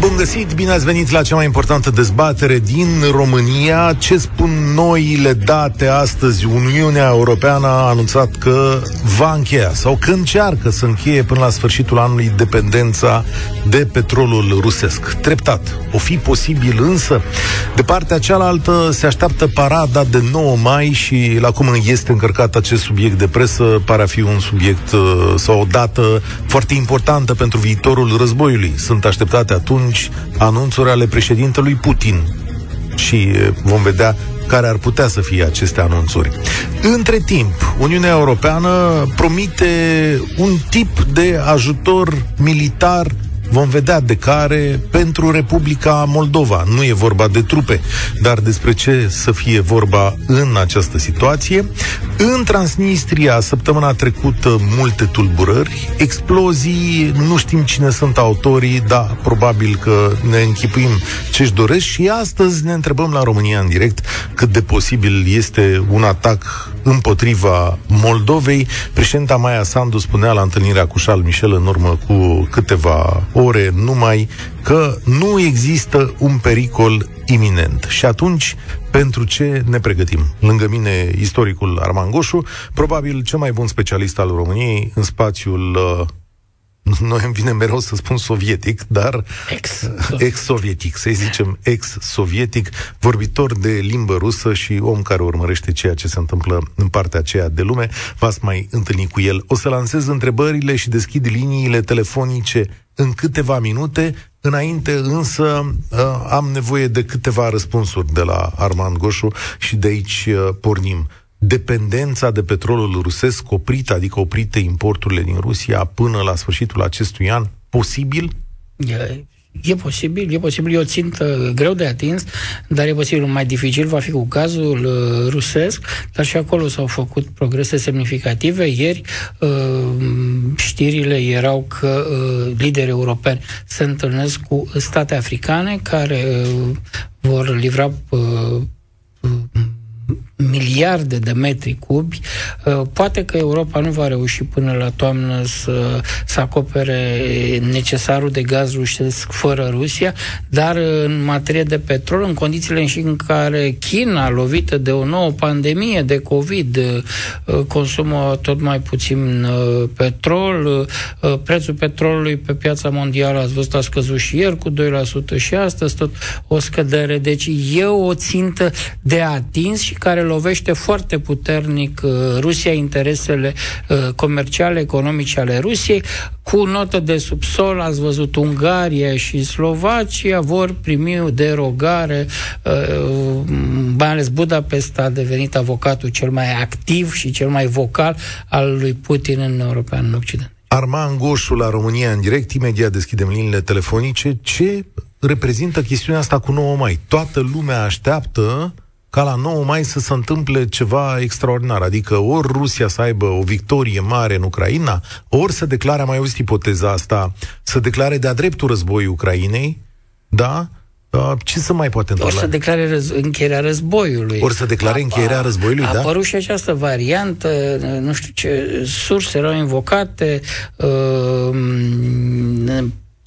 Bun găsit, bine ați venit la cea mai importantă dezbatere din România. Ce spun noile date astăzi? Uniunea Europeană a anunțat că va încheia sau că încearcă să încheie până la sfârșitul anului dependența de petrolul rusesc. Treptat. O fi posibil însă? De partea cealaltă se așteaptă parada de 9 mai și la cum este încărcat acest subiect de presă pare a fi un subiect uh, sau o dată foarte importantă pentru viitorul războiului. Sunt așteptate atunci atunci anunțuri ale președintelui Putin. Și vom vedea care ar putea să fie aceste anunțuri. Între timp, Uniunea Europeană promite un tip de ajutor militar Vom vedea de care pentru Republica Moldova. Nu e vorba de trupe, dar despre ce să fie vorba în această situație. În Transnistria, săptămâna trecută, multe tulburări, explozii, nu știm cine sunt autorii, dar probabil că ne închipuim ce-și doresc și astăzi ne întrebăm la România în direct cât de posibil este un atac împotriva Moldovei. Președinta Maia Sandu spunea la întâlnirea cu Charles Michel în urmă cu câteva ore numai că nu există un pericol iminent. Și atunci, pentru ce ne pregătim? Lângă mine, istoricul Arman Goșu, probabil cel mai bun specialist al României în spațiul uh, noi îmi vine mereu să spun sovietic, dar ex. ex-sovietic, să zicem ex-sovietic, vorbitor de limbă rusă și om care urmărește ceea ce se întâmplă în partea aceea de lume. V-ați mai întâlnit cu el. O să lansez întrebările și deschid liniile telefonice în câteva minute. Înainte însă uh, am nevoie de câteva răspunsuri de la Armand Goșu și de aici uh, pornim dependența de petrolul rusesc oprită, adică oprite importurile din Rusia până la sfârșitul acestui an, posibil? E, e posibil, e posibil, e o țintă greu de atins, dar e posibil mai dificil va fi cu cazul uh, rusesc, dar și acolo s-au făcut progrese semnificative. Ieri uh, știrile erau că uh, lideri europeni se întâlnesc cu state africane care uh, vor livra uh, miliarde de metri cubi, uh, poate că Europa nu va reuși până la toamnă să, să acopere necesarul de gaz rusesc fără Rusia, dar în materie de petrol, în condițiile și în care China, lovită de o nouă pandemie de COVID, uh, consumă tot mai puțin uh, petrol, prețul petrolului pe piața mondială, ați văzut, a scăzut și ieri cu 2% și astăzi tot o scădere. Deci e o țintă de atins și care lovește foarte puternic uh, Rusia, interesele uh, comerciale, economice ale Rusiei. Cu notă de subsol, ați văzut, Ungaria și Slovacia vor primi derogare, uh, mai ales Budapesta a devenit avocatul cel mai activ și cel mai vocal al lui Putin în European, în Occident. Arman Goșu la România în direct, imediat deschidem liniile telefonice. Ce reprezintă chestiunea asta cu 9 mai? Toată lumea așteaptă ca la 9 mai să se întâmple ceva extraordinar, adică ori Rusia să aibă o victorie mare în Ucraina, ori să declare, am mai auzit ipoteza asta, să declare de-a dreptul războiul Ucrainei, da? Uh, ce să mai poate întâmpla? Ori să declare răz- încheierea războiului. Ori să declare încheierea războiului, a da? A apărut și această variantă, nu știu ce surse erau invocate, uh,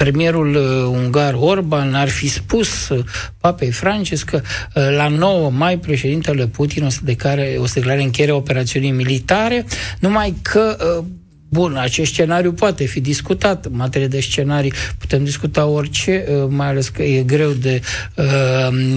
premierul uh, ungar Orban ar fi spus uh, papei Francis că uh, la 9 mai președintele Putin o să declare, o să declare încheierea operațiunii militare, numai că uh, Bun, acest scenariu poate fi discutat. În materie de scenarii putem discuta orice, uh, mai ales că e greu de uh,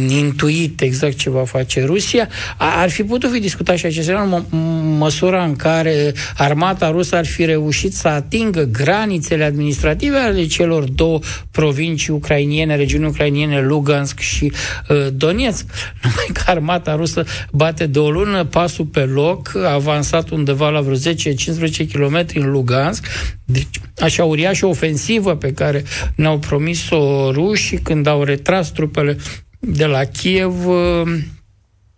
intuit exact ce va face Rusia. Ar fi putut fi discutat și acest scenariu în măsura în care armata rusă ar fi reușit să atingă granițele administrative ale celor două provincii ucrainiene, regiuni ucrainiene, Lugansk și uh, Donetsk. Numai că armata rusă bate de o lună pasul pe loc, a avansat undeva la vreo 10-15 km în Lugansk. Deci, așa uriașă ofensivă pe care ne-au promis-o rușii când au retras trupele de la Kiev uh,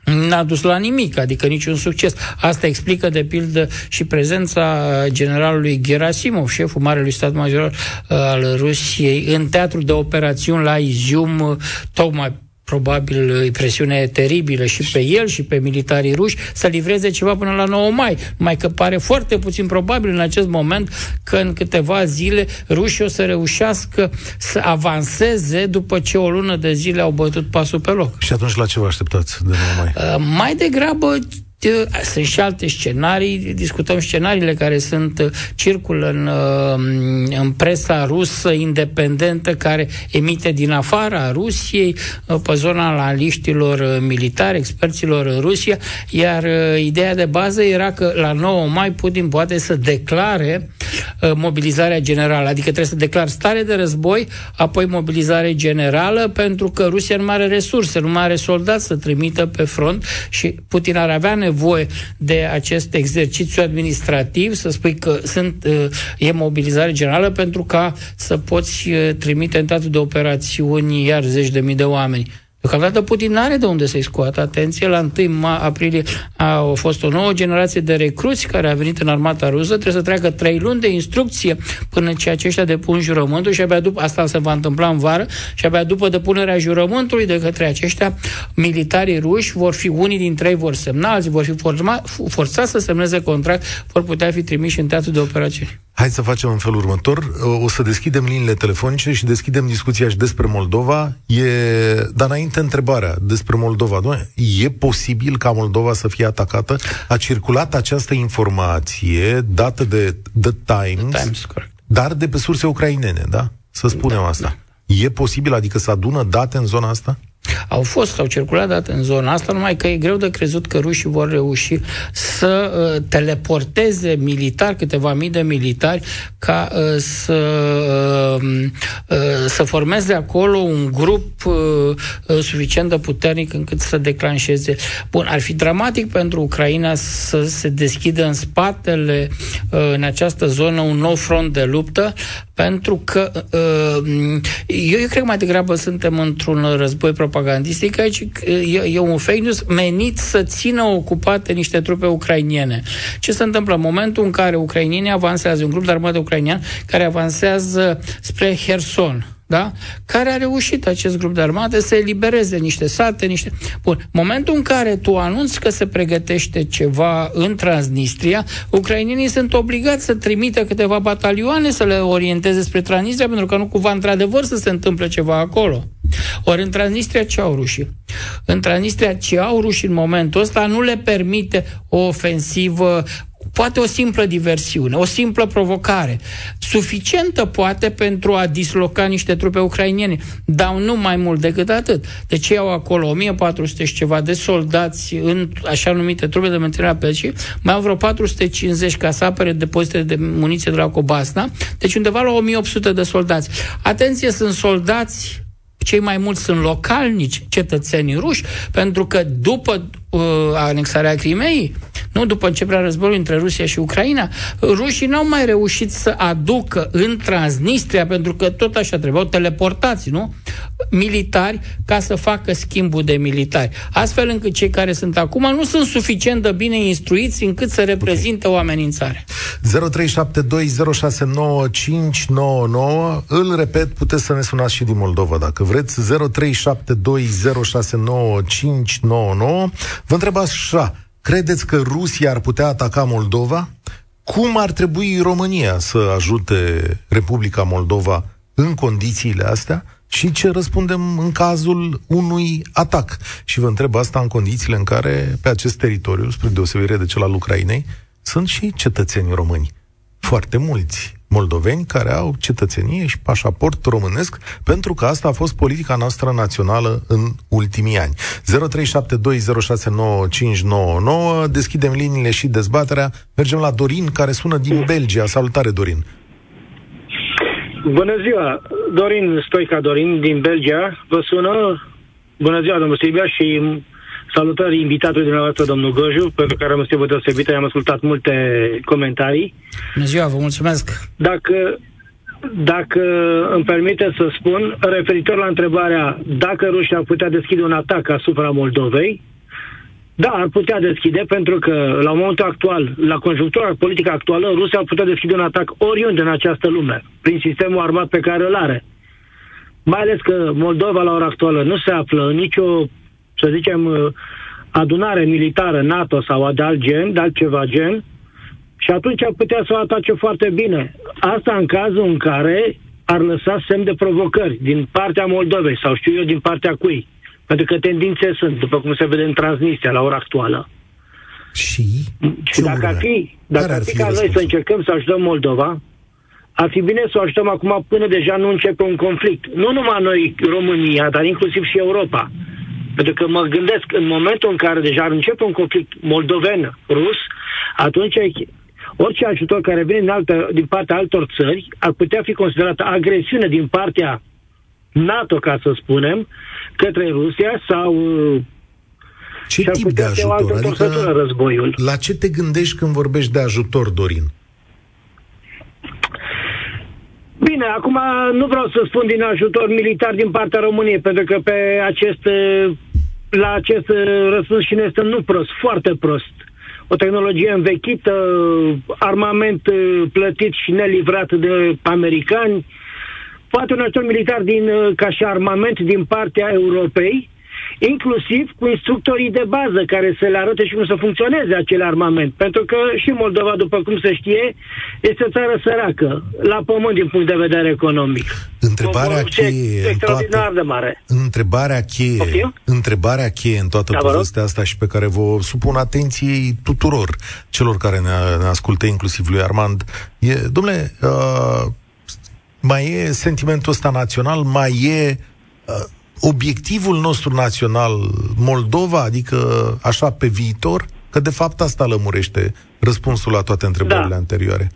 n-a dus la nimic, adică niciun succes. Asta explică, de pildă, și prezența generalului Gerasimov, șeful Marelui Stat Major uh, al Rusiei, în teatrul de operațiuni la Izium, uh, tocmai probabil presiune teribilă și pe el și pe militarii ruși să livreze ceva până la 9 mai. Mai că pare foarte puțin probabil în acest moment că în câteva zile rușii o să reușească să avanseze după ce o lună de zile au bătut pasul pe loc. Și atunci la ce vă așteptați de 9 mai? Uh, mai degrabă sunt și alte scenarii, discutăm scenariile care sunt uh, circulă în, uh, în presa rusă independentă care emite din afara Rusiei uh, pe zona analiștilor militari, experților în Rusia, iar ideea de bază era că la 9 mai Putin poate să declare mobilizarea generală, adică trebuie să declare stare de război, apoi mobilizare generală, pentru că Rusia nu mai are resurse, nu mai are soldați să trimită pe front și Putin ar avea nevoie de acest exercițiu administrativ, să spui că sunt, uh, e mobilizare generală pentru ca să poți uh, trimite în teatru de operațiuni iar zeci de mii de oameni. Deocamdată Putin nu are de unde să-i scoată. Atenție, la 1 aprilie a fost o nouă generație de recruți care a venit în armata rusă. Trebuie să treacă trei luni de instrucție până ce aceștia depun jurământul și abia după, asta se va întâmpla în vară, și abia după depunerea jurământului de către aceștia, militarii ruși vor fi, unii dintre ei vor semna, alții vor fi forma, forțați să semneze contract, vor putea fi trimiși în teatru de operațiuni. Hai să facem în felul următor. O să deschidem liniile telefonice și deschidem discuția și despre Moldova. E... Dar înainte întrebarea despre Moldova. Doamne, e posibil ca Moldova să fie atacată? A circulat această informație dată de The Times, The Times correct. dar de pe surse ucrainene, da? Să spunem da, asta. Da. E posibil, adică să adună date în zona asta? Au fost, au circulat date în zona asta, numai că e greu de crezut că rușii vor reuși să uh, teleporteze militar, câteva mii de militari, ca uh, să, uh, uh, să formeze acolo un grup uh, uh, suficient de puternic încât să declanșeze. Bun, ar fi dramatic pentru Ucraina să se deschidă în spatele, uh, în această zonă, un nou front de luptă, pentru că uh, eu, eu cred că mai degrabă suntem într-un război propagandistic aici, e, e un fake news menit să țină ocupate niște trupe ucrainiene. Ce se întâmplă în momentul în care ucrainienii avansează, un grup de armată ucrainian care avansează spre Herson, da? care a reușit acest grup de armate să elibereze niște sate, niște... Bun, momentul în care tu anunți că se pregătește ceva în Transnistria, ucrainienii sunt obligați să trimită câteva batalioane să le orienteze spre Transnistria, pentru că nu cumva într-adevăr să se întâmple ceva acolo. Ori în Transnistria ce au rușii? În Transnistria ce au rușii în momentul ăsta nu le permite o ofensivă poate o simplă diversiune, o simplă provocare, suficientă poate pentru a disloca niște trupe ucrainiene, dar nu mai mult decât atât. Deci au acolo 1400 și ceva de soldați în așa numite trupe de menținere a păcii, mai au vreo 450 ca să apere depozite de muniție de la Cobasna, deci undeva la 1800 de soldați. Atenție, sunt soldați cei mai mulți sunt localnici, cetățenii ruși, pentru că după uh, anexarea Crimeei, nu după începerea războiului între Rusia și Ucraina, rușii n-au mai reușit să aducă în Transnistria, pentru că tot așa trebuiau teleportați, nu? Militari ca să facă schimbul de militari. Astfel încât cei care sunt acum nu sunt suficient de bine instruiți încât să reprezinte okay. o amenințare. 0372069599 Îl repet, puteți să ne sunați și din Moldova dacă vreți. 0372069599 Vă întreb așa, credeți că Rusia ar putea ataca Moldova? Cum ar trebui România să ajute Republica Moldova în condițiile astea? Și ce răspundem în cazul unui atac? Și vă întreb asta în condițiile în care pe acest teritoriu, spre deosebire de cel al Ucrainei, sunt și cetățeni români. Foarte mulți moldoveni care au cetățenie și pașaport românesc, pentru că asta a fost politica noastră națională în ultimii ani. 0372069599 Deschidem liniile și dezbaterea. Mergem la Dorin, care sună din Belgia. Salutare, Dorin! Bună ziua! Dorin Stoica Dorin din Belgia vă sună. Bună ziua, domnul Silvia, și Salutări invitatului dumneavoastră, domnul Goju, pentru care am stivă deosebită, am ascultat multe comentarii. Bună ziua, vă mulțumesc! Dacă, dacă îmi permite să spun, referitor la întrebarea dacă Rusia ar putea deschide un atac asupra Moldovei, da, ar putea deschide, pentru că la momentul actual, la conjunctura politică actuală, Rusia ar putea deschide un atac oriunde în această lume, prin sistemul armat pe care îl are. mai ales că Moldova la ora actuală nu se află în nicio, să zicem, uh, adunare militară NATO sau de alt gen, de altceva gen, și atunci ar putea să o atace foarte bine. Asta în cazul în care ar lăsa semn de provocări din partea Moldovei sau știu eu din partea cui. Pentru că tendințe sunt, după cum se vede în Transnistria la ora actuală. Și? Și dacă ar fi, dacă ar fi, ca noi să încercăm să ajutăm Moldova, ar fi bine să o ajutăm acum până deja nu începe un conflict. Nu numai noi, România, dar inclusiv și Europa. Pentru că mă gândesc, în momentul în care deja ar începe un conflict moldoven-rus, atunci orice ajutor care vine din, altă, din partea altor țări ar putea fi considerată agresiune din partea NATO, ca să spunem, către Rusia sau ce tip de ajutor? Adică, războiul. La ce te gândești când vorbești de ajutor, Dorin? Bine, acum nu vreau să spun din ajutor militar din partea României, pentru că pe acest, la acest răspuns și ne este nu prost, foarte prost. O tehnologie învechită, armament plătit și nelivrat de americani, poate un ajutor militar din, ca și armament din partea Europei, inclusiv cu instructorii de bază care să le arate și cum să funcționeze acel armament. Pentru că și Moldova, după cum se știe, este o țară săracă, la pământ din punct de vedere economic. Întrebarea cheie extraordinar toată, de mare. Întrebarea cheie, okay? întrebarea cheie în toată da, povestea asta și pe care vă supun atenției tuturor celor care ne, ne ascultă, inclusiv lui Armand, e, domnule, uh, mai e sentimentul ăsta național, mai e uh, obiectivul nostru național Moldova, adică așa pe viitor, că de fapt asta lămurește răspunsul la toate întrebările da. anterioare.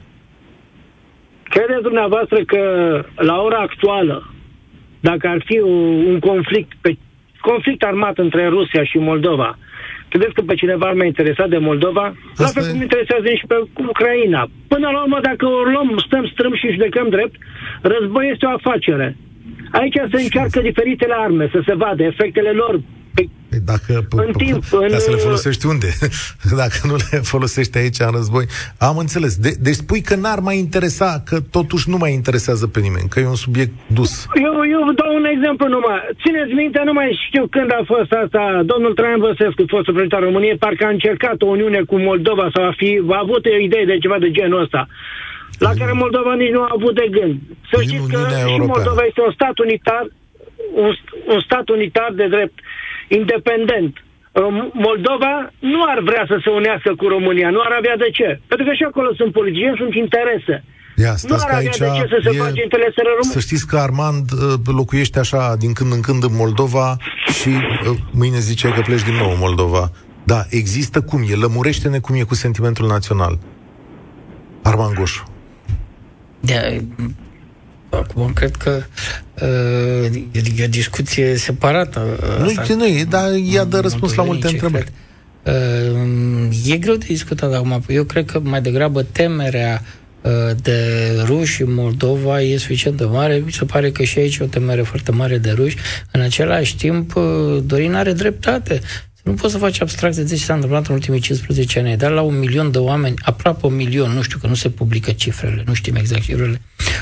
Credeți dumneavoastră că la ora actuală, dacă ar fi un, un conflict, pe, conflict armat între Rusia și Moldova, credeți că pe cineva ar mai interesat de Moldova? Asta la fel cum interesează și pe Ucraina. Până la urmă, dacă o luăm, stăm strâm și judecăm drept, război este o afacere. Aici se încearcă diferitele arme, să se vadă efectele lor Păi, dacă, în timp, ca în... să le folosești unde? Dacă nu le folosești aici în război. Am înțeles. De, deci spui că n-ar mai interesa, că totuși nu mai interesează pe nimeni, că e un subiect dus. Eu, eu vă dau un exemplu numai. Țineți minte, nu mai știu când a fost asta. Domnul Traian Văsescu, fostul președinte al României, parcă a încercat o uniune cu Moldova sau a fi a avut o idee de ceva de genul ăsta la care Moldova nici nu a avut de gând. Să Din știți că Europeană. și Moldova este un stat unitar, un, un stat unitar de drept independent. Moldova nu ar vrea să se unească cu România, nu ar avea de ce. Pentru că și acolo sunt politicieni, sunt interese. Ia, nu ar avea de ce să se e, face interesele române. Să știți că Armand uh, locuiește așa din când în când în Moldova și uh, mâine zice că pleci din nou în Moldova. Da, există cum e, lămurește-ne cum e cu sentimentul național. Armand Goșu. De, acum cred că uh, e o discuție separată. Nu, nu e, dar ea dă răspuns la multe întrebări. Uh, e greu de discutat acum. Eu cred că mai degrabă temerea uh, de ruși în Moldova e suficient de mare. Mi se pare că și aici e o temere foarte mare de ruși. În același timp, uh, Dorin are dreptate. Nu poți să faci abstracție de ce s-a întâmplat în ultimii 15 ani. Dar la un milion de oameni, aproape un milion, nu știu că nu se publică cifrele, nu știm exact cifrele,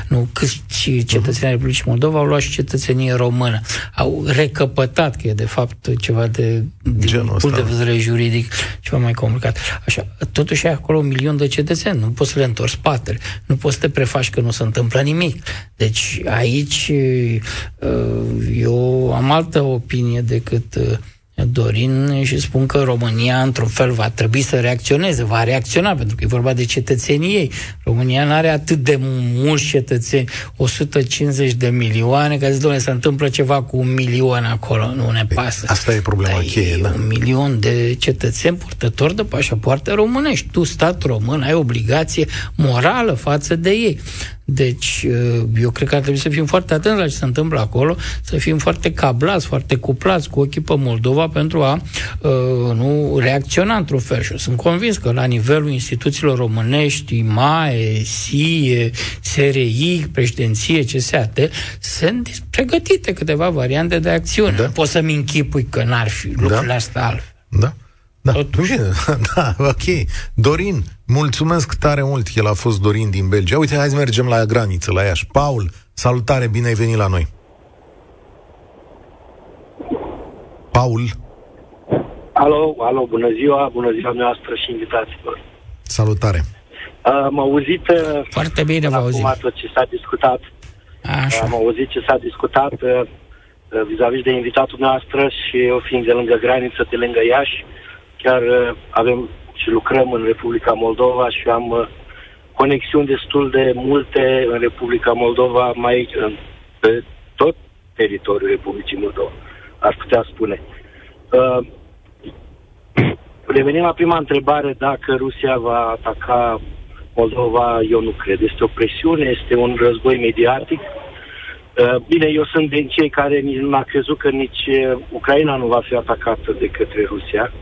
nu, câți cetățenii ai Republicii Moldova au luat și cetățenie română. Au recăpătat, că e de fapt ceva de, de punct de vedere juridic, ceva mai complicat. Așa, totuși ai acolo un milion de cetățeni, nu poți să le întorci spatele, nu poți să te prefaci că nu se întâmplă nimic. Deci aici uh, eu am altă opinie decât uh, Dorin și spun că România, într-un fel, va trebui să reacționeze, va reacționa, pentru că e vorba de cetățenii ei. România nu are atât de mulți cetățeni, 150 de milioane, ca zic, domnule, se întâmplă ceva cu un milion acolo, nu ne păi, pasă. Asta e problema Dar cheie, e da? un milion de cetățeni purtători de pașapoarte românești. Tu, stat român, ai obligație morală față de ei. Deci, uh, eu cred că ar trebui să fim foarte atenți la ce se întâmplă acolo, să fim foarte cablați, foarte cuplați cu ochii pe Moldova pentru a uh, nu reacționa într-un fel. Și eu sunt convins că la nivelul instituțiilor românești, MAE, SIE, SRI, președinție, CSAT, sunt pregătite câteva variante de acțiune. Da. Pot să-mi închipui că n-ar fi lucrurile da. astea altfel. Da. Da, Totuși. bine, da, ok. Dorin, mulțumesc tare mult. El a fost Dorin din Belgia. Uite, hai să mergem la graniță, la Iași. Paul, salutare, bine ai venit la noi. Paul. Alo, alo, bună ziua, bună ziua noastră și invitaților. Salutare. Uh, am auzit uh, Foarte bine vă auzim. tot ce s-a discutat. Așa. Am auzit ce s-a discutat uh, uh, vis-a-vis de invitatul noastră și eu fiind de lângă graniță, de lângă Iași, chiar uh, avem și lucrăm în Republica Moldova și am uh, conexiuni destul de multe în Republica Moldova, mai în, pe tot teritoriul Republicii Moldova, aș putea spune. Uh, revenim la prima întrebare, dacă Rusia va ataca Moldova, eu nu cred. Este o presiune, este un război mediatic. Uh, bine, eu sunt din cei care nici nu a crezut că nici uh, Ucraina nu va fi atacată de către Rusia,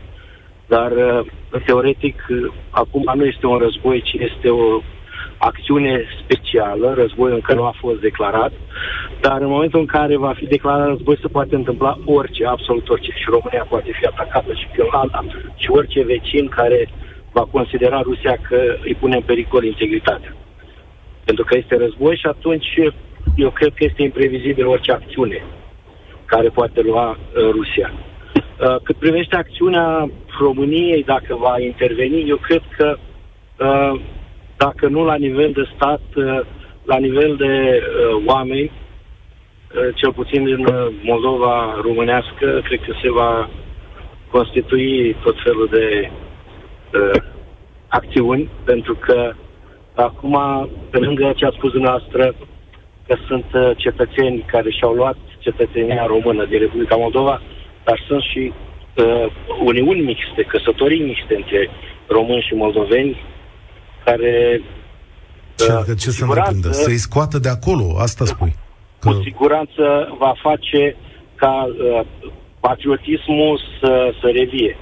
dar uh, teoretic acum nu este un război, ci este o acțiune specială, război încă nu a fost declarat, dar în momentul în care va fi declarat război se poate întâmpla orice, absolut orice. Și România poate fi atacată și Finlanda și orice vecin care va considera Rusia că îi pune în pericol integritatea. Pentru că este război și atunci eu cred că este imprevizibil orice acțiune care poate lua uh, Rusia. Uh, cât privește acțiunea României, dacă va interveni, eu cred că uh, dacă nu la nivel de stat, uh, la nivel de uh, oameni, uh, cel puțin din uh, Moldova românească, cred că se va constitui tot felul de uh, acțiuni, pentru că acum, pe lângă ce a spus dumneavoastră, că sunt uh, cetățeni care și-au luat cetățenia română din Republica Moldova, dar sunt și uh, uniuni mixte, căsătorii mixte între români și moldoveni, care... Ce, uh, ce să întâmplă? Să-i scoată de acolo, asta spui. Că... Cu siguranță va face ca uh, patriotismul să, să revie.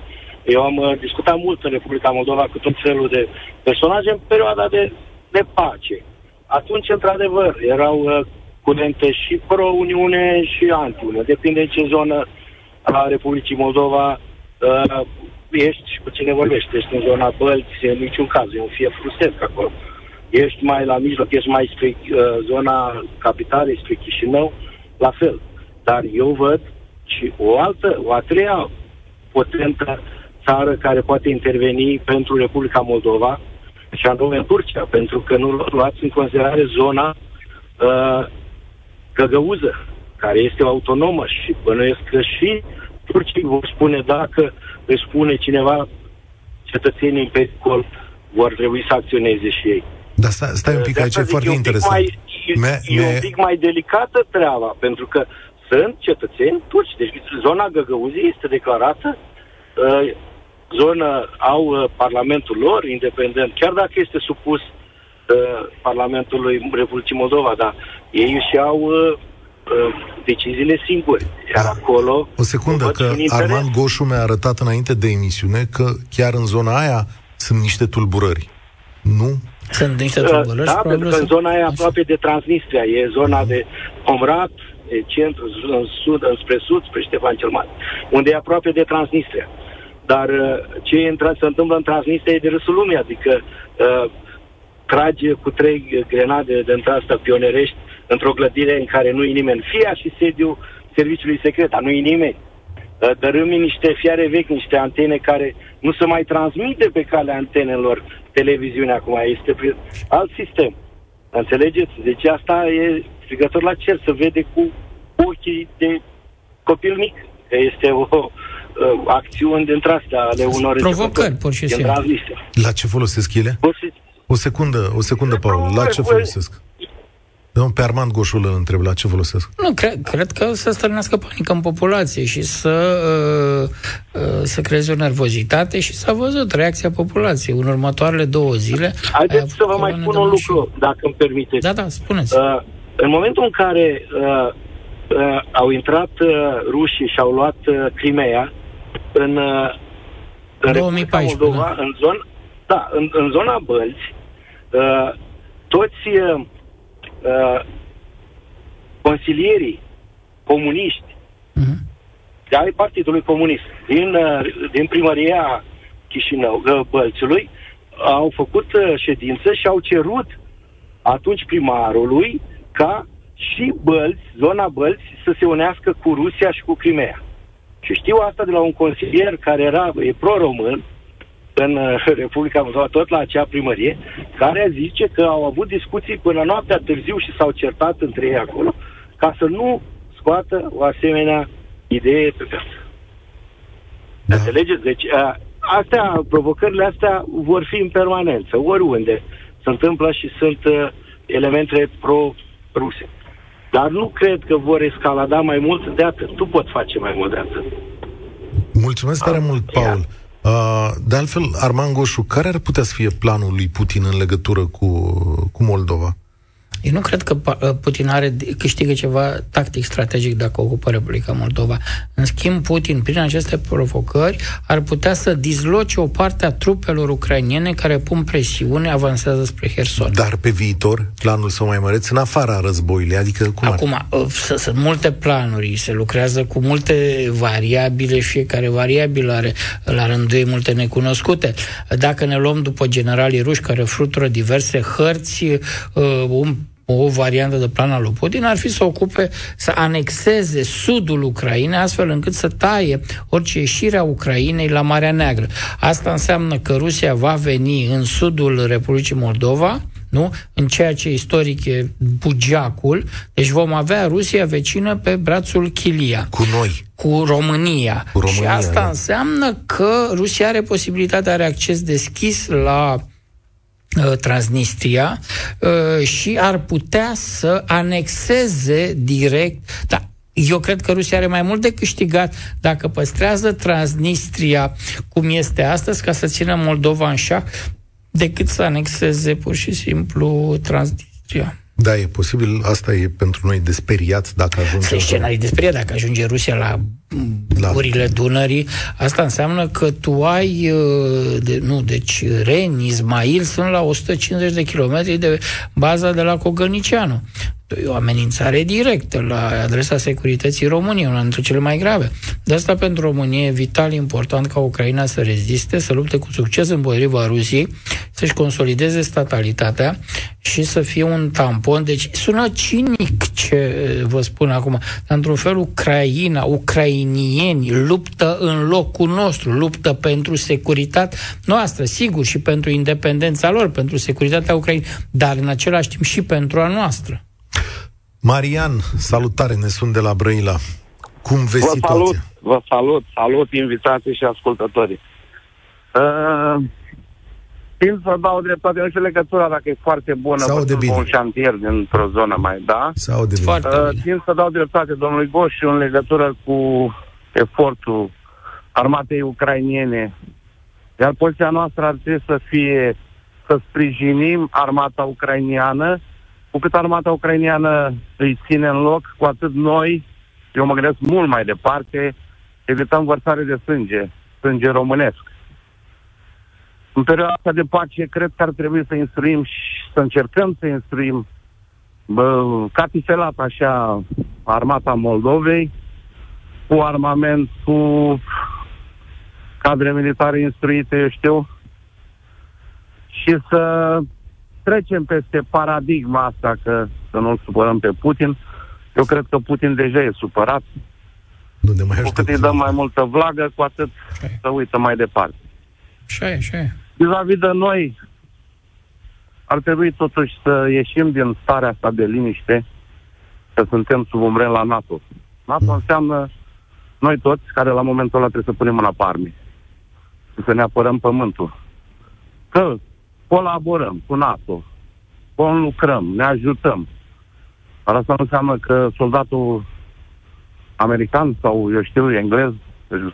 Eu am uh, discutat mult în Republica Moldova cu tot felul de personaje în perioada de, de pace. Atunci, într-adevăr, erau uh, curente și pro-Uniune și anti-Uniune. Depinde în ce zonă a Republicii Moldova uh, ești și cu cine vorbești. Ești în zona Bălți, în niciun caz, e un fie frustesc acolo. Ești mai la mijloc, ești mai spre uh, zona capitalei, spre Chișinău, la fel. Dar eu văd și o altă, o a treia potentă țară care poate interveni pentru Republica Moldova, și anume Turcia, pentru că nu luați în considerare zona uh, Găgăuză, care este autonomă și bănuiesc că și turcii vor spune dacă își spune cineva cetățenii în pericol, vor trebui să acționeze și ei. Dar stai, stai un pic, aici e foarte interesant. Mai, e, e un pic mai delicată treaba, pentru că sunt cetățeni turci. Deci zona Găgăuzii este declarată, uh, zonă au uh, parlamentul lor independent, chiar dacă este supus uh, Parlamentului Republicii Moldova, dar ei și au uh, Uh, deciziile singuri. Iar acolo... O secundă, că Armand Goșu mi-a arătat înainte de emisiune că chiar în zona aia sunt niște tulburări. Nu? Sunt niște uh, tulburări? Da, pentru că în zona aia aproape de Transnistria, e zona de Comrat, de centru, în sud, spre sud, spre Ștefan cel Mare, unde e aproape de Transnistria. Dar uh, ce se întâmplă în Transnistria e de râsul lumii, adică uh, trage cu trei grenade de asta pionerești într-o clădire în care nu e nimeni. Fia și sediul serviciului secret, dar nu e nimeni. Uh, dărâmi niște fiare vechi, niște antene care nu se mai transmite pe calea antenelor televiziunea acum, este prin alt sistem. Înțelegeți? Deci asta e strigător la cer, să vede cu ochii de copil mic. Că este o, o uh, acțiune dintre astea ale unor... Provocări, pur și simplu. La ce folosesc ele? O secundă, o secundă, Paul. La ce folosesc? Domnul pe Armand Goșul îl întreb la ce folosesc. Nu, cred, cred că să stârnească panică în populație și să, uh, uh, să creeze o nervozitate și s-a văzut reacția populației. În următoarele două zile... Haideți să vă mai spun un lucru, și... dacă îmi permiteți. Da, da, spuneți. Uh, în momentul în care uh, uh, au intrat uh, rușii și au luat uh, Crimea în, uh, în 2014, Moldova, da. în, zon, da, în, în zona Bălți, uh, toți... Uh, uh, consilierii comuniști uh-huh. de ai Partidului Comunist din, uh, din primăria Chișinău, uh, Bălțului au făcut uh, ședință și au cerut atunci primarului ca și Bălți, zona Bălți, să se unească cu Rusia și cu Crimea. Și știu asta de la un consilier care era e pro-român în uh, Republica Moldova, tot la acea primărie, care zice că au avut discuții până noaptea târziu și s-au certat între ei acolo, ca să nu scoată o asemenea idee pe piață. Da. Înțelegeți? Deci, a, astea, provocările astea vor fi în permanență, oriunde se întâmplă și sunt uh, elemente pro-ruse. Dar nu cred că vor escalada mai mult de atât. Tu poți face mai mult de atât. Mulțumesc tare mult, Paul. Uh, de altfel, Arman Goșu, care ar putea să fie planul lui Putin în legătură cu, cu Moldova? Eu nu cred că uh, Putin are, câștigă ceva tactic strategic dacă ocupă Republica Moldova. În schimb, Putin, prin aceste provocări, ar putea să dizloce o parte a trupelor ucrainiene care pun presiune, avansează spre Herson. Dar pe viitor, planul să mai măreți în afara războiului, adică cum Acum, ar... Uh, sunt multe planuri, se lucrează cu multe variabile, fiecare variabil are la rândul ei multe necunoscute. Dacă ne luăm după generalii ruși care frutură diverse hărți, uh, un o variantă de plan al lui Putin ar fi să ocupe, să anexeze sudul Ucrainei, astfel încât să taie orice ieșire a Ucrainei la Marea Neagră. Asta înseamnă că Rusia va veni în sudul Republicii Moldova, nu? În ceea ce istoric e Bugeacul, deci vom avea Rusia vecină pe brațul Chilia. Cu noi. Cu România. Cu România și asta da. înseamnă că Rusia are posibilitatea, are acces deschis la Uh, Transnistria uh, și ar putea să anexeze direct, da, eu cred că Rusia are mai mult de câștigat dacă păstrează Transnistria cum este astăzi, ca să țină Moldova în șah, decât să anexeze pur și simplu Transnistria. Da, e posibil. Asta e pentru noi desperiat dacă ajunge... Sunt scenarii desperiat dacă ajunge Rusia la la... urile Dunării. Asta înseamnă că tu ai, uh, de, nu, deci Ren, Ismail sunt la 150 de kilometri de baza de la Cogălnicianu. E o amenințare directă la adresa securității României, una dintre cele mai grave. De asta pentru România e vital important ca Ucraina să reziste, să lupte cu succes împotriva Rusiei, să-și consolideze statalitatea și să fie un tampon. Deci sună cinic ce vă spun acum, dar într-un fel Ucraina, ucrainieni luptă în locul nostru, luptă pentru securitatea noastră, sigur, și pentru independența lor, pentru securitatea Ucrainei, dar în același timp și pentru a noastră. Marian, salutare, ne sunt de la Brăila. Cum vezi vă situația? Salut, vă salut, salut invitații și ascultătorii. Uh, Tind să dau dreptate, nu știu legătura dacă e foarte bună sau de bine. un șantier dintr-o zonă mai, da? Sau de bine. Uh, Tind să dau dreptate domnului Goș în legătură cu efortul armatei ucrainiene. Iar poziția noastră ar trebui să fie să sprijinim armata ucrainiană cu cât armata ucrainiană îi ține în loc, cu atât noi, eu mă gândesc mult mai departe, evităm vărsare de sânge, sânge românesc. În perioada asta de pace, cred că ar trebui să instruim și să încercăm să instruim bă, catifelat așa armata Moldovei, cu armament, cu cadre militare instruite, eu știu, și să trecem peste paradigma asta că să nu-l supărăm pe Putin. Eu cred că Putin deja e supărat. Nu ne mai cu cât îi dăm mai multă vlagă, cu atât să uită mai departe. Așa e, așa e. Vis-a-vis de noi, ar trebui totuși să ieșim din starea asta de liniște, că suntem sub umbrela NATO. NATO mm. înseamnă noi toți care la momentul ăla trebuie să punem mâna pe arme. Să ne apărăm pământul. Că colaborăm cu NATO, lucrăm, ne ajutăm. Dar asta nu înseamnă că soldatul american sau, eu știu, englez,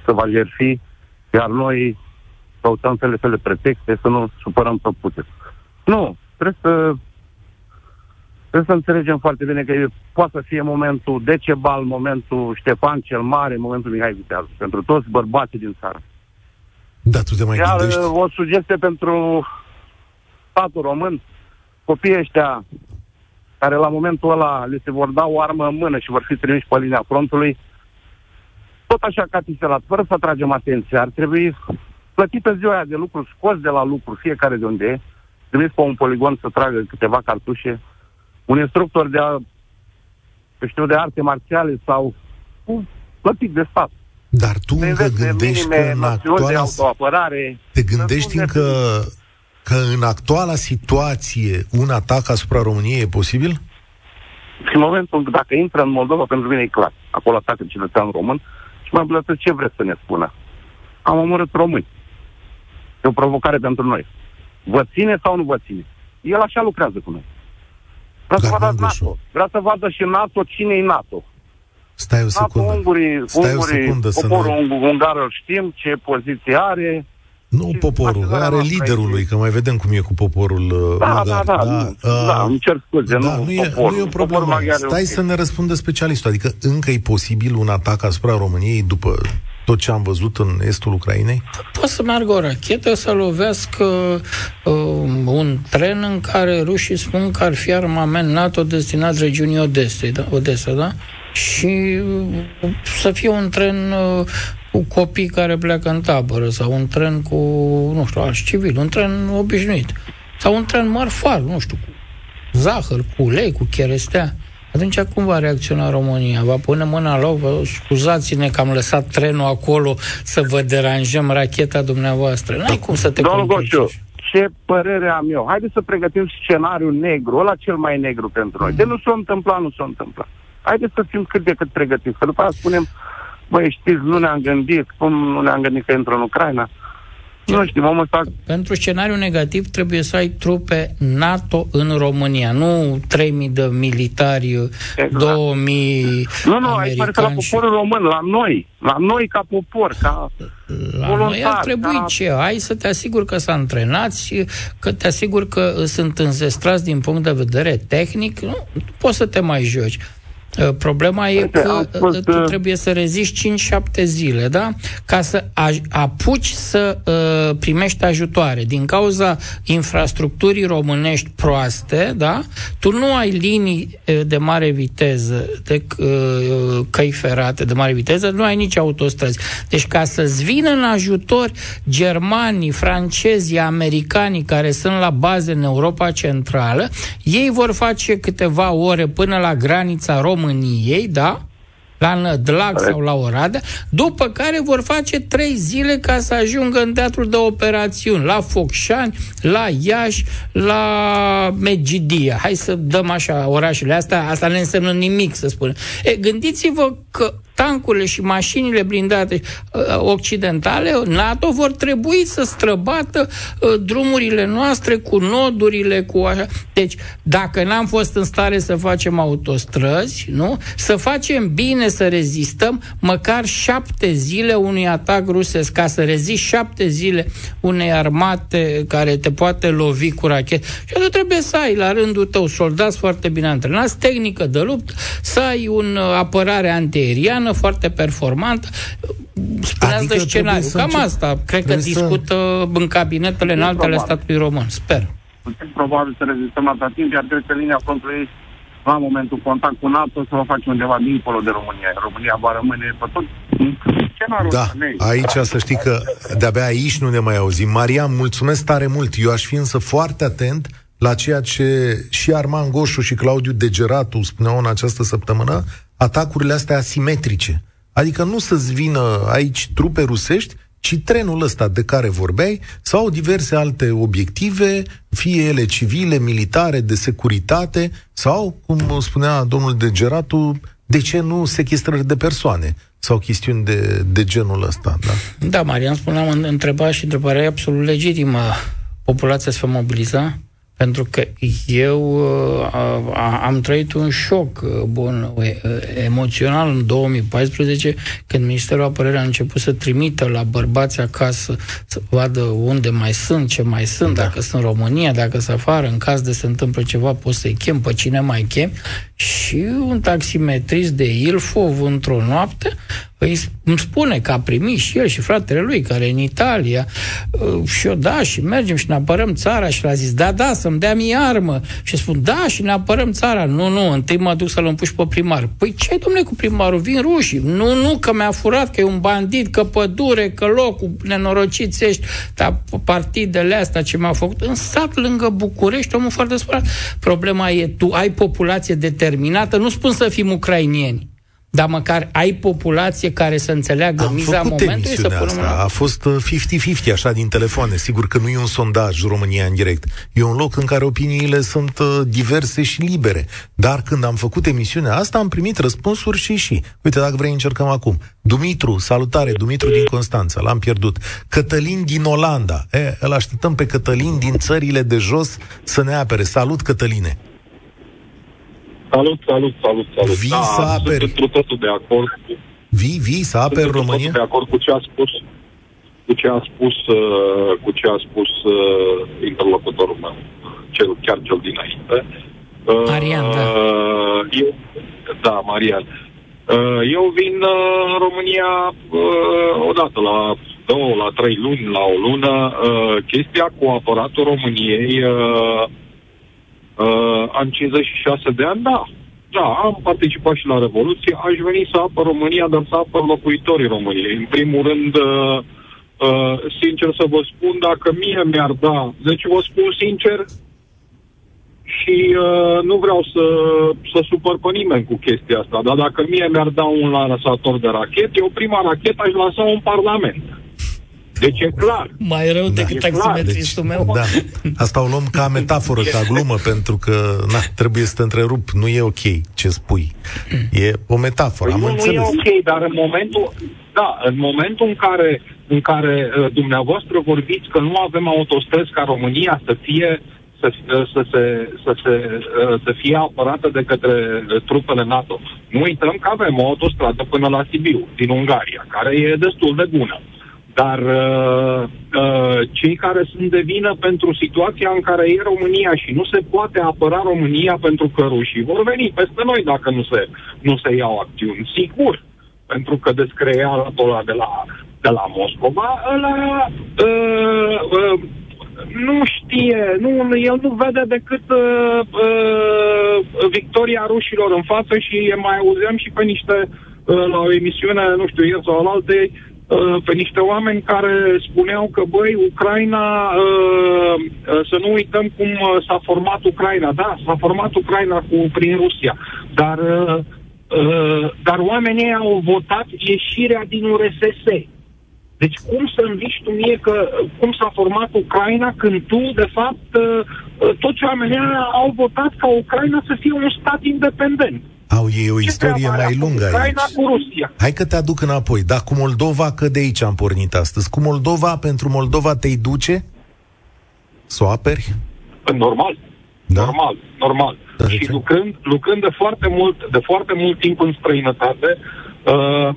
să va jerfi, iar noi căutăm fel de pretexte să nu supărăm pe Putin. Nu, trebuie să Trebuie să înțelegem foarte bine că poate să fie momentul Decebal, momentul Ștefan cel Mare, momentul Mihai Viteaz, pentru toți bărbații din țară. Da, tu te mai Iar gândești? o sugestie pentru statul român, copiii ăștia care la momentul ăla le se vor da o armă în mână și vor fi trimiși pe linia frontului, tot așa ca tiselat, fără să tragem atenție, ar trebui plătit pe ziua aia de lucru, scos de la lucru, fiecare de unde e, trimis pe un poligon să tragă câteva cartușe, un instructor de, a, știu, de arte marțiale sau plătit de stat. Dar tu încă gândești că în actuala... Te gândești încă că în actuala situație un atac asupra României e posibil? în momentul dacă intră în Moldova, pentru mine e clar. Acolo atacă cetățean român și mă plătesc ce vreți să ne spună. Am omorât români. E o provocare pentru noi. Vă ține sau nu vă ține? El așa lucrează cu noi. Vreau să vadă NATO. Vreau să vadă și NATO cine e NATO. Stai o secundă. NATO, ungurii, Stai ungurii, o secundă poporul ne... ungar îl știm, ce poziție are, nu poporul, are liderul lui, că mai vedem cum e cu poporul uh, da, maghiar. Da, da, da, uh, da, îmi cer scuze, da, nu, nu, e, poporul, nu e o problemă. Stai să ne răspundă specialistul, adică încă e posibil un atac asupra României după tot ce am văzut în estul Ucrainei? Poate să meargă o rachetă să lovească uh, un tren în care rușii spun că ar fi armament NATO destinat regiunii Odesei, da? Odessa, da? Și uh, să fie un tren uh, cu copii care pleacă în tabără sau un tren cu, nu știu, alți civili, un tren obișnuit. Sau un tren marfar, nu știu, cu zahăr, cu ulei, cu cherestea. Atunci cum va reacționa România? Va pune mâna la vă scuzați-ne că am lăsat trenul acolo să vă deranjăm racheta dumneavoastră. N-ai cum să te Domnul Goșu, ce părere am eu? Haideți să pregătim scenariul negru, ăla cel mai negru pentru noi. Mm. De nu s-a întâmplat, nu s-a întâmplat. Haideți să fim cât de cât pregătiți. Că după aceea spunem, băi, știți, nu ne-am gândit, cum nu ne-am gândit că intră în Ucraina? Nu știu, omul ăsta... Pentru scenariu negativ trebuie să ai trupe NATO în România, nu 3000 de militari, exact. 2000 Nu, nu, aici pare la poporul român, la noi, la noi ca popor, ca la voluntar, noi ar trebui ca... ce? Ai să te asiguri că s-a antrenați, că te asiguri că sunt înzestrați din punct de vedere tehnic, nu poți să te mai joci. Uh, problema e că fost, uh, tu uh, trebuie să reziști 5-7 zile, da? Ca să apuci să uh, primești ajutoare. Din cauza infrastructurii românești proaste, da? Tu nu ai linii de mare viteză, de uh, căi ferate de mare viteză, nu ai nici autostrăzi. Deci ca să-ți vină în ajutor germanii, francezii, americanii care sunt la bază în Europa Centrală, ei vor face câteva ore până la granița României României, da? la Nădlac sau la Oradea, după care vor face trei zile ca să ajungă în teatrul de operațiuni, la Focșani, la Iași, la Megidia. Hai să dăm așa orașele astea, asta nu înseamnă nimic, să spunem. E, gândiți-vă că tancurile și mașinile blindate uh, occidentale, NATO, vor trebui să străbată uh, drumurile noastre cu nodurile, cu așa. Deci, dacă n-am fost în stare să facem autostrăzi, nu? Să facem bine să rezistăm măcar șapte zile unui atac rusesc, ca să rezisti șapte zile unei armate care te poate lovi cu rachete. Și atunci trebuie să ai la rândul tău soldați foarte bine antrenați, tehnică de luptă, să ai un uh, apărare antiaeriană foarte performantă. Spuneați adică de scenariu. Cam încep... asta. Cred că discută să... în cabinetele în altele statului român. Sper. Probabil să rezistăm atât timp, iar cred că linia frontului la momentul contact cu NATO să o face undeva dincolo de România. România va rămâne pe tot da, aici să știi că de-abia aici nu ne mai auzim. Maria, mulțumesc tare mult. Eu aș fi însă foarte atent la ceea ce și Arman Goșu și Claudiu Degeratu spuneau în această săptămână, atacurile astea asimetrice. Adică nu să-ți vină aici trupe rusești, ci trenul ăsta de care vorbeai, sau diverse alte obiective, fie ele civile, militare, de securitate, sau, cum spunea domnul Degeratu, de ce nu sechestrări de persoane sau chestiuni de, de genul ăsta, da? Da, Marian spuneam, întreba și întrebarea e absolut legitimă. Populația se va mobiliza? Pentru că eu uh, am trăit un șoc uh, bun uh, emoțional în 2014 când Ministerul Apărării a început să trimită la bărbați acasă să vadă unde mai sunt, ce mai sunt, da. dacă sunt în România, dacă sunt afară, în caz de se întâmplă ceva, poți să-i chem, pe cine mai chem. Și un taximetrist de Ilfov într-o noapte îi, îmi spune că a primit și el și fratele lui, care e în Italia, uh, și eu, da, și mergem și ne apărăm țara și l-a zis, da, da, să-mi dea mie armă. Și spun, da, și ne apărăm țara. Nu, nu, întâi mă duc să-l împuși pe primar. Păi ce, domnule, cu primarul? Vin rușii. Nu, nu, că mi-a furat, că e un bandit, că pădure, că locul, nenorociți ești, dar partidele astea ce mi-au făcut. În sat lângă București, omul foarte spărat. Problema e, tu ai populație determinată, nu spun să fim ucrainieni, dar măcar ai populație care să înțeleagă Am miza momentului să punem asta. A fost 50-50 așa din telefoane. Sigur că nu e un sondaj România în direct. E un loc în care opiniile sunt uh, diverse și libere. Dar când am făcut emisiunea asta, am primit răspunsuri și și. Uite, dacă vrei, încercăm acum. Dumitru, salutare, Dumitru din Constanța, l-am pierdut. Cătălin din Olanda. E, îl așteptăm pe Cătălin din țările de jos să ne apere. Salut, Cătăline! Salut, salut, salut, salut. Vii da, să aperi. Sunt totul de acord. Vii, vii să aperi România? de acord cu ce a spus cu ce a spus, uh, cu ce a spus uh, interlocutorul meu, cel, chiar cel dinainte. Uh, Marian, da. Uh, eu, da, Marian. Uh, eu vin uh, în România uh, odată la două, la trei luni, la o lună. Uh, chestia cu aparatul României uh, Uh, am 56 de ani, da. Da, am participat și la Revoluție. Aș veni să apăr România, dar să apăr locuitorii României. În primul rând, uh, uh, sincer să vă spun, dacă mie mi-ar da, deci vă spun sincer, și uh, nu vreau să, să supăr pe nimeni cu chestia asta, dar dacă mie mi-ar da un lansator de rachete, eu prima rachetă aș lansa un parlament. Deci e clar. Mai rău da. decât taximetristul deci, meu. Da. Asta o luăm ca metaforă, ca glumă, pentru că na, trebuie să te întrerup. Nu e ok ce spui. E o metaforă, păi am nu, înțeles. Nu e ok, dar în momentul, da, în momentul în care, în care uh, dumneavoastră vorbiți că nu avem autostrăzi ca România să fie să, uh, să, se, să, se, uh, să fie apărată de către trupele NATO. Nu uităm că avem o autostradă până la Sibiu, din Ungaria, care e destul de bună. Dar uh, uh, cei care sunt de vină pentru situația în care e România și nu se poate apăra România pentru că rușii vor veni peste noi dacă nu se, nu se iau acțiuni. Sigur, pentru că descreiatul ăla de la, de la Moscova, ăla uh, uh, nu știe, nu, el nu vede decât uh, uh, victoria rușilor în față și mai auzem și pe niște uh, la o emisiune, nu știu, ieri sau alte, Uh, pe niște oameni care spuneau că, băi, Ucraina, uh, uh, să nu uităm cum s-a format Ucraina. Da, s-a format Ucraina cu, prin Rusia, dar, dar oamenii au votat ieșirea din URSS. Deci cum să înviși tu mie că cum s-a format Ucraina când tu, de fapt, toți oamenii au votat ca Ucraina să fie un stat independent. Au ei o istorie mai lungă aici. cu Rusia. Hai că te aduc înapoi. Dar cu Moldova, că de aici am pornit astăzi. Cu Moldova, pentru Moldova te-i duce? Să o aperi? Normal. Da? Normal, normal. Da, și lucrând, lucrând de foarte mult, de foarte mult timp în străinătate, uh,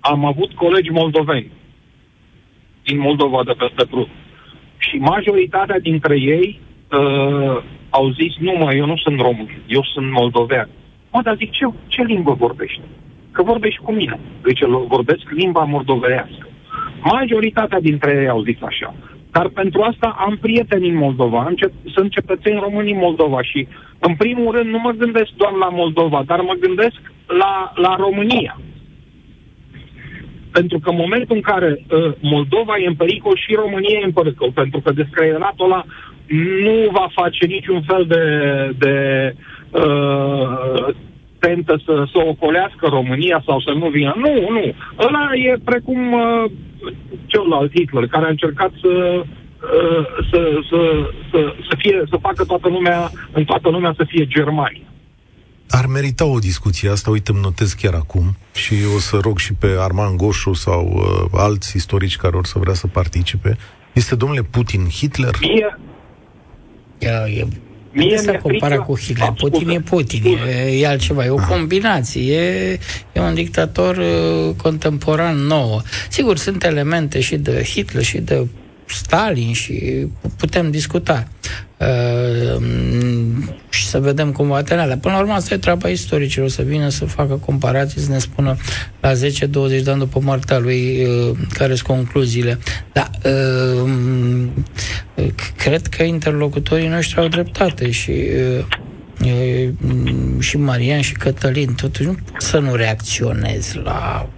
am avut colegi moldoveni din Moldova de peste Prut. Și majoritatea dintre ei uh, au zis, nu mă, eu nu sunt român, eu sunt moldovean. Mă, dar zic, ce, ce limbă vorbești? Că vorbești cu mine. Deci vorbesc limba moldovenească. Majoritatea dintre ei au zis așa. Dar pentru asta am prieteni în Moldova, am ce- sunt cetățeni români în Moldova și, în primul rând, nu mă gândesc doar la Moldova, dar mă gândesc la, la România. Pentru că în momentul în care uh, Moldova e în pericol și România e în pericol, pentru că descreieratul ăla nu va face niciun fel de, de uh, tentă să, să ocolească România sau să nu vină. Nu, nu. Ăla e precum uh, celălalt Hitler, care a încercat să, uh, să, să, să, să, fie, să facă toată lumea, în toată lumea să fie Germania. Ar merita o discuție asta, uite, îmi notez chiar acum și o să rog și pe Arman Goșu sau uh, alți istorici care or să vrea să participe. Este domnule Putin Hitler? Mie, E, e Mie să compara cu Hitler. Putin e Putin, e, e altceva, e o combinație, e, e un dictator uh, contemporan nou. Sigur, sunt elemente și de Hitler și de Stalin și putem discuta uh, și să vedem cum va termina. Dar până la urmă asta e treaba istoricilor, să vină să facă comparații, să ne spună la 10-20 de ani după moartea lui uh, care sunt concluziile. Dar uh, cred că interlocutorii noștri au dreptate și uh, și Marian și Cătălin, totuși nu pot să nu reacționez la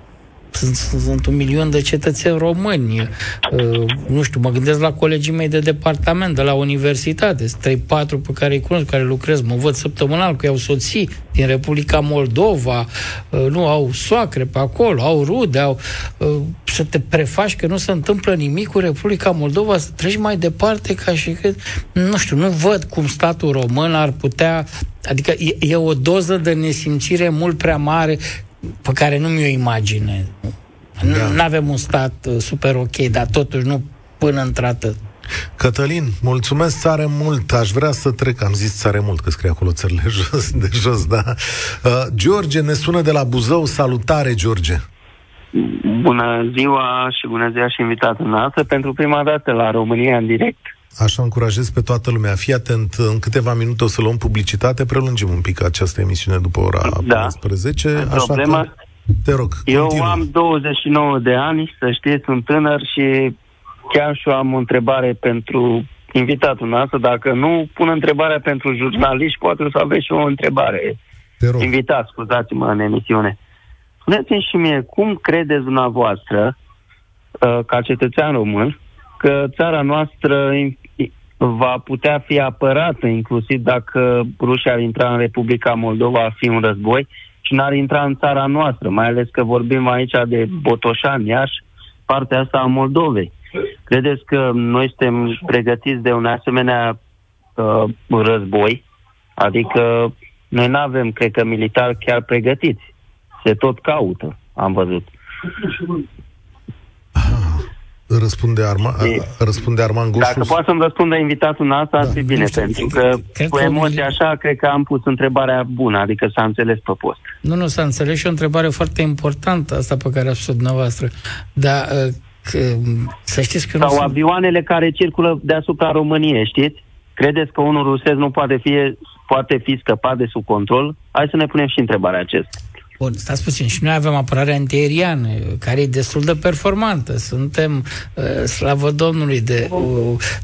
sunt, sunt un milion de cetățeni români. Uh, nu știu, mă gândesc la colegii mei de departament, de la universitate, 3-4 pe care îi cunosc, care lucrez, mă văd săptămânal că au soții din Republica Moldova, uh, nu au soacre pe acolo, au rude, au, uh, să te prefaci că nu se întâmplă nimic cu Republica Moldova, să treci mai departe ca și că, nu știu, nu văd cum statul român ar putea, adică e, e o doză de nesimțire mult prea mare pe care nu mi-o imaginez. Da. Nu avem un stat uh, super ok, dar totuși nu până într-atât. Cătălin, mulțumesc tare mult. Aș vrea să trec, am zis tare mult că scrie acolo țările jos, de jos, da. Uh, George ne sună de la Buzău. Salutare, George. Bună ziua și bună ziua și invitatul noastră pentru prima dată la România în direct. Așa încurajez pe toată lumea. Fii atent, în câteva minute o să luăm publicitate, prelungim un pic această emisiune după ora da. 14. Așa Problema, că, te rog, Eu continuă. am 29 de ani, să știți, sunt tânăr și chiar și eu am o întrebare pentru invitatul nostru. Dacă nu pun întrebarea pentru jurnaliști, poate să aveți și o întrebare. Te rog. Invitat, scuzați-mă, în emisiune. Spuneți-mi și mie, cum credeți dumneavoastră, uh, ca cetățean român, că țara noastră va putea fi apărată, inclusiv dacă Rusia ar intra în Republica Moldova, ar fi un război, și n-ar intra în țara noastră, mai ales că vorbim aici de Botoșani, Iași, partea asta a Moldovei. Credeți că noi suntem pregătiți de un asemenea uh, război? Adică noi nu avem, cred că, militar chiar pregătiți. Se tot caută, am văzut. Răspunde, Arma, e, răspunde Arman Goșu. Dacă poate să-mi răspundă invitatul nostru, da. ar fi bine, știu, pentru că cred cu emoție așa, cred că am pus întrebarea bună, adică s-a înțeles pe post. Nu, nu, s-a înțeles și o întrebare foarte importantă, asta pe care a spus dumneavoastră. Dar uh, că, să știți că Sau nu avioanele sunt... care circulă deasupra României, știți? Credeți că unul rusesc nu poate fi, poate fi scăpat de sub control? Hai să ne punem și întrebarea aceasta. Bun, stați puțin. Și noi avem apărare antiaeriană, care e destul de performantă. Suntem, uh, slavă Domnului, de uh,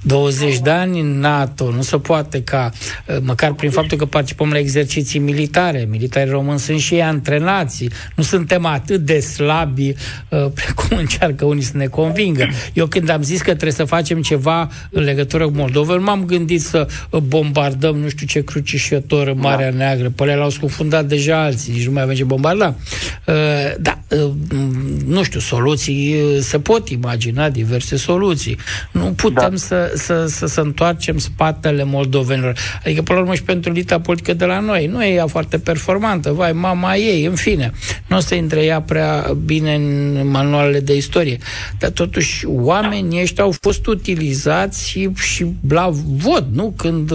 20 de ani în NATO. Nu se poate ca, uh, măcar prin faptul că participăm la exerciții militare, militarii români sunt și ei antrenați, nu suntem atât de slabi uh, precum încearcă unii să ne convingă. Eu când am zis că trebuie să facem ceva în legătură cu Moldova, nu m-am gândit să bombardăm nu știu ce crucișător în Marea da. Neagră. Pe alea l-au scufundat deja alții, nici nu mai avem ce bombarda. Uh, da, uh, nu știu, soluții, uh, se pot imagina diverse soluții. Nu putem da. să, să, să, să întoarcem spatele moldovenilor. Adică, până la urmă, și pentru elita politică de la noi. Nu e ea foarte performantă, vai, mama ei, în fine. Nu o să intre ea prea bine în manualele de istorie. Dar, totuși, oamenii ăștia au fost utilizați și, și la vot, nu? Când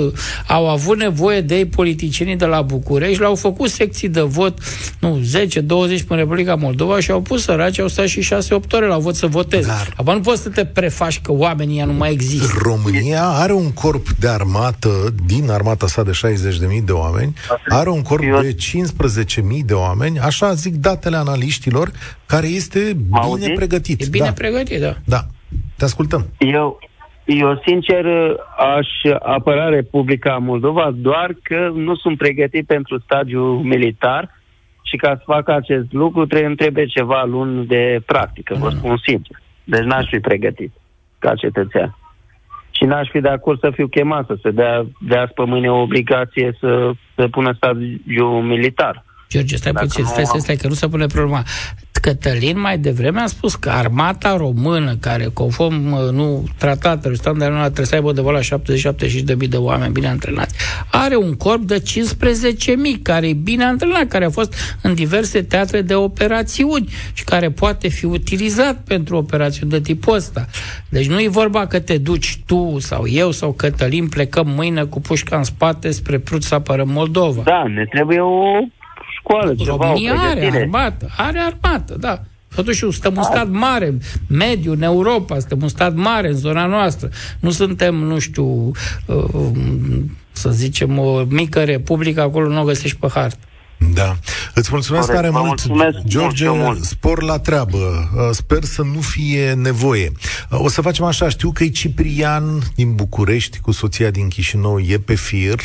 au avut nevoie de ei politicienii de la București, le-au făcut secții de vot, nu, 10, 20 în Republica Moldova și au pus săraci, au stat și 6-8 ore la vot să voteze. Dar... Acum nu poți să te prefaci că oamenii nu mai există. România are un corp de armată, din armata sa de 60.000 de oameni, are un corp de 15.000 de oameni, așa zic datele analiștilor, care este bine Auzi? pregătit. E bine da. pregătit, da. Da. Te ascultăm. Eu, eu, sincer, aș apăra Republica Moldova, doar că nu sunt pregătit pentru stagiul militar și ca să facă acest lucru trebuie, trebuie ceva luni de practică, vă mm. spun sincer. Deci n-aș fi pregătit ca cetățean. Și n-aș fi de acord să fiu chemat să se dea, dea pe mâine o obligație să, să pună stadiul militar. George, stai Dacă puțin, stai, stai, stai, că nu se pune problema. Cătălin mai devreme a spus că armata română, care conform uh, nu tratatelor standard trebuie să aibă de la 70-75 de mii de oameni bine antrenați, are un corp de 15 mii care e bine antrenat, care a fost în diverse teatre de operațiuni și care poate fi utilizat pentru operațiuni de tipul ăsta. Deci nu e vorba că te duci tu sau eu sau Cătălin plecăm mâine cu pușca în spate spre Prut să apărăm Moldova. Da, ne trebuie o școală, ceva, România are armată, are armată, da. Totuși, suntem un stat mare, mediu în Europa, suntem un stat mare în zona noastră. Nu suntem, nu știu, uh, să zicem, o mică republică, acolo nu o găsești pe hartă. Da. Îți mulțumesc tare mult, mulțumesc George, mult. spor la treabă. Uh, sper să nu fie nevoie. Uh, o să facem așa, știu că e Ciprian din București cu soția din Chișinău, e pe fir.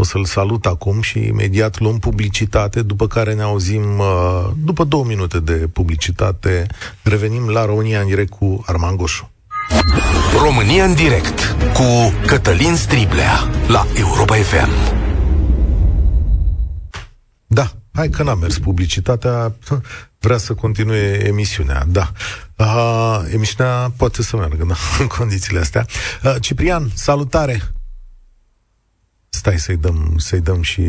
O să-l salut acum și imediat luăm publicitate, după care ne auzim, uh, după două minute de publicitate, revenim la România în direct cu Arman Goșu. România în direct cu Cătălin Striblea la Europa FM. Da, hai că n-a mers publicitatea, vrea să continue emisiunea, da. Uh, emisiunea poate să meargă, da, în condițiile astea. Uh, Ciprian, salutare! Stai să-i dăm, să-i dăm și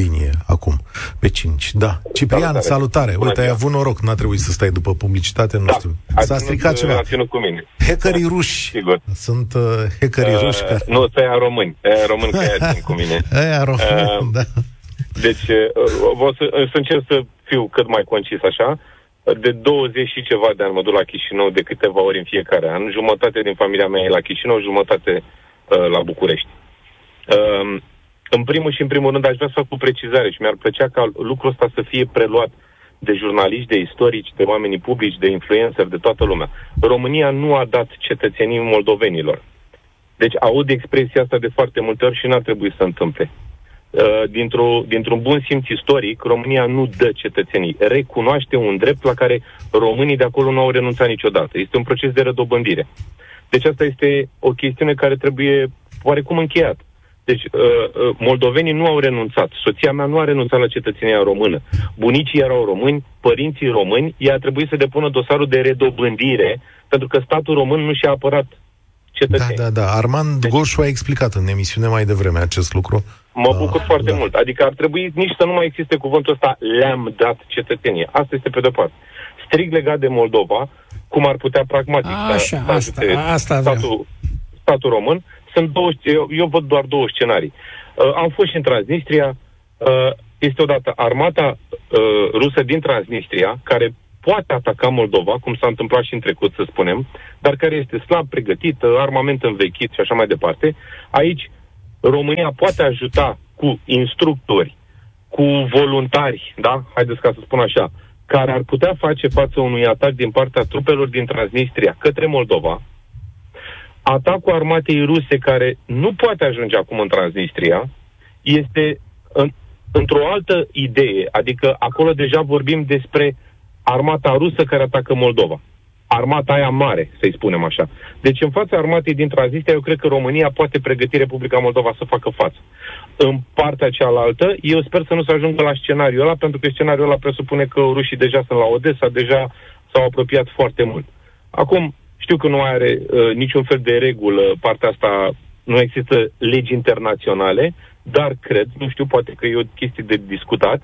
linie acum, pe 5. Da. Ciprian, salutare. salutare. Uite, ai avut noroc, n-a trebuit să stai după publicitate, nu da. știu. S-a stricat ceva. A ținut cu mine. Hackerii ruși. Sigur. Sunt uh, hackerii uh, ruși care... Nu, ăia români. Ăia români care țin cu mine. Ăia români, uh, da. Deci, uh, o să, să încerc să fiu cât mai concis așa. De 20 și ceva de ani mă duc la Chișinău de câteva ori în fiecare an. Jumătate din familia mea e la Chișinău, jumătate uh, la București. Uh, în primul și în primul rând aș vrea să fac o precizare și mi-ar plăcea ca lucrul ăsta să fie preluat de jurnaliști, de istorici, de oamenii publici, de influencer, de toată lumea. România nu a dat cetățenii moldovenilor. Deci aud expresia asta de foarte multe ori și n-ar trebui să întâmple. Uh, dintr-o, dintr-un bun simț istoric, România nu dă cetățenii. Recunoaște un drept la care românii de acolo nu au renunțat niciodată. Este un proces de rădobândire. Deci asta este o chestiune care trebuie oarecum încheiat. Deci, uh, uh, moldovenii nu au renunțat. Soția mea nu a renunțat la cetățenia română. Bunicii erau români, părinții români, ea a trebuit să depună dosarul de redobândire, pentru că statul român nu și-a apărat cetățenii. Da, da, da. Armand deci, Goșu a explicat în emisiune mai devreme acest lucru. Mă bucur uh, foarte da. mult. Adică ar trebui nici să nu mai existe cuvântul ăsta le-am dat cetățenie. Asta este pe de parte. Strict legat de Moldova, cum ar putea pragmatic Așa, să, asta, asta statul, statul român, sunt două, eu, eu văd doar două scenarii. Uh, am fost și în Transnistria, uh, este odată armata uh, rusă din Transnistria, care poate ataca Moldova, cum s-a întâmplat și în trecut, să spunem, dar care este slab pregătită, armament învechit și așa mai departe. Aici România poate ajuta cu instructori, cu voluntari, da? Haideți ca să spun așa, care ar putea face față unui atac din partea trupelor din Transnistria către Moldova, atacul armatei ruse care nu poate ajunge acum în Transnistria este în, într-o altă idee, adică acolo deja vorbim despre armata rusă care atacă Moldova. Armata aia mare, să-i spunem așa. Deci în fața armatei din Transnistria, eu cred că România poate pregăti Republica Moldova să facă față. În partea cealaltă, eu sper să nu se ajungă la scenariul ăla, pentru că scenariul ăla presupune că rușii deja sunt la Odessa, deja s-au apropiat foarte mult. Acum, știu că nu are uh, niciun fel de regulă partea asta, nu există legi internaționale, dar cred, nu știu, poate că e o chestie de discutat,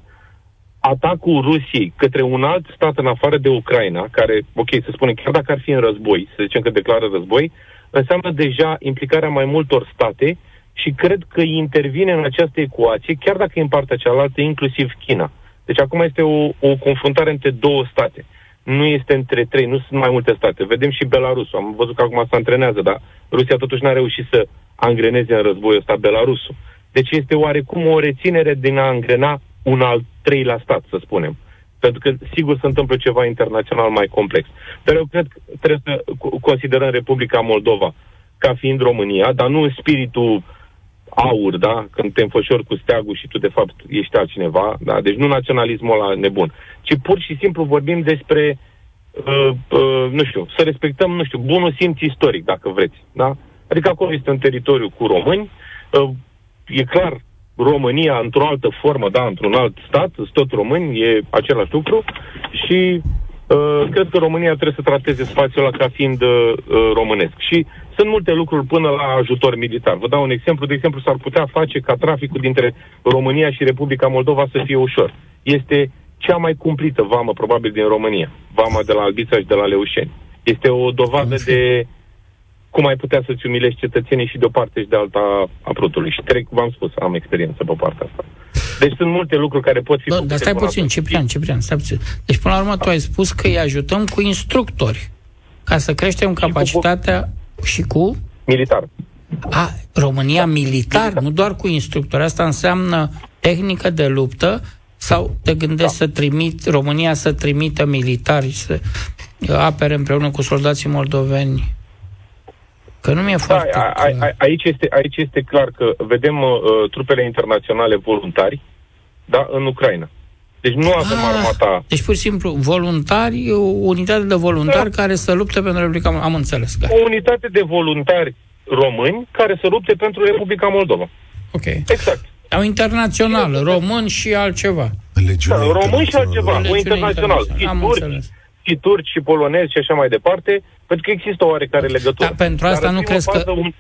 atacul Rusiei către un alt stat în afară de Ucraina, care, ok, să spunem, chiar dacă ar fi în război, să zicem că declară război, înseamnă deja implicarea mai multor state și cred că intervine în această ecuație, chiar dacă e în partea cealaltă, inclusiv China. Deci acum este o, o confruntare între două state nu este între trei, nu sunt mai multe state. Vedem și Belarusul. Am văzut că acum se antrenează, dar Rusia totuși n-a reușit să angreneze în războiul ăsta Belarusul. Deci este oarecum o reținere din a angrena un al treilea stat, să spunem. Pentru că, sigur, se întâmplă ceva internațional mai complex. Dar eu cred că trebuie să considerăm Republica Moldova ca fiind România, dar nu în spiritul aur, da? Când te înfășori cu steagul și tu, de fapt, ești altcineva, da? Deci nu naționalismul ăla nebun, ci pur și simplu vorbim despre, uh, uh, nu știu, să respectăm, nu știu, bunul simț istoric, dacă vreți, da? Adică acolo este un teritoriu cu români, uh, e clar, România într-o altă formă, da, într-un alt stat, sunt tot români, e același lucru și uh, cred că România trebuie să trateze spațiul ăla ca fiind uh, românesc. Și sunt multe lucruri până la ajutor militar. Vă dau un exemplu. De exemplu, s-ar putea face ca traficul dintre România și Republica Moldova să fie ușor. Este cea mai cumplită vamă, probabil, din România. Vama de la Albița și de la Leușeni. Este o dovadă de cum ai putea să-ți umilești cetățenii și de o parte și de alta a prutului. Și trec, v-am spus, am experiență pe partea asta. Deci sunt multe lucruri care pot fi da, Dar stai puțin, Ciprian, Ciprian, stai puțin. Deci, până la urmă, tu ai spus că îi ajutăm cu instructori ca să creștem capacitatea și cu? Militar. A, România militar, militar, nu doar cu instructori. Asta înseamnă tehnică de luptă sau te gândești da. să trimit, România să trimită militari să apere împreună cu soldații moldoveni Că nu mi-e foarte da, a, clar. a, aici, este, aici este clar că vedem uh, trupele internaționale voluntari da, în Ucraina. Deci nu avem Ah, armata... Deci, pur și simplu, voluntari, o unitate de voluntari Da. care să lupte pentru Republica Moldova. Am înțeles, da. O unitate de voluntari români care să lupte pentru Republica Moldova. Ok. Exact. Au internațional, român și altceva. Legiunea Da, români și internațională. altceva, o Legiune internațional. Și internațională. Am turci, înțeles. și turci, și polonezi și așa mai departe, pentru că există o oarecare legătură. Dar pentru asta Dar în nu primă crezi că- fază, Un,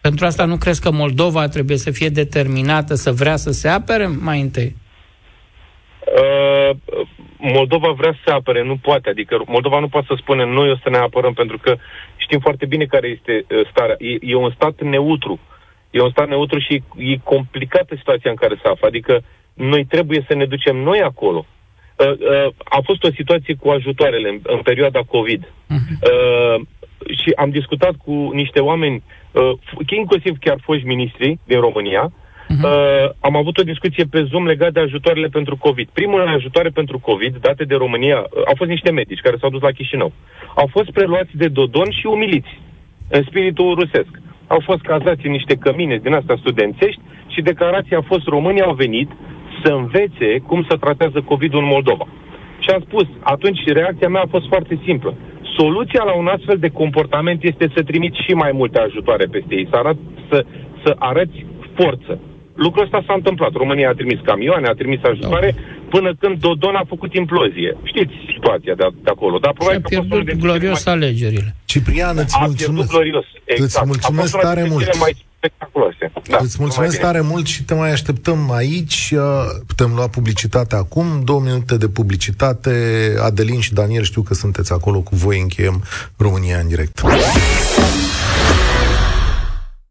Pentru asta nu crezi că Moldova trebuie să fie determinată să vrea să se apere mai întâi? uh, Moldova vrea să se apere, nu poate. Adică Moldova nu poate să spună noi o să ne apărăm, pentru că știm foarte bine care este uh, starea. E, e un stat neutru. E un stat neutru și e complicată situația în care se află. Adică noi trebuie să ne ducem noi acolo. Uh, uh, a fost o situație cu ajutoarele în, în perioada COVID. Uh, și am discutat cu niște oameni, uh, f- inclusiv chiar foști ministri din România, Uh, am avut o discuție pe Zoom legat de ajutoarele pentru COVID. Primul ajutoare pentru COVID, date de România, uh, au fost niște medici care s-au dus la Chișinău. Au fost preluați de Dodon și umiliți în spiritul rusesc. Au fost cazați în niște cămine din astea studențești și declarația a fost românii au venit să învețe cum să tratează COVID-ul în Moldova. Și am spus, atunci reacția mea a fost foarte simplă. Soluția la un astfel de comportament este să trimiți și mai multe ajutoare peste ei, să, arăt, să, să arăți forță. Lucrul ăsta s-a întâmplat. România a trimis camioane, a trimis ajutoare, până când Dodon a făcut implozie. Știți situația de, de acolo. Dar Și probabil a că a fost pierdut unul dintre cele glorios mai- alegerile. Ciprian, îți A pierdut mulțumesc. glorios. Exact. Îți mulțumesc a fost una tare dintre mult. cele mai spectaculoase. Da, Îți mulțumesc numai bine. tare mult și te mai așteptăm aici. Uh, Putem lua publicitate acum, două minute de publicitate. Adelin și Daniel știu că sunteți acolo cu voi, încheiem România în direct.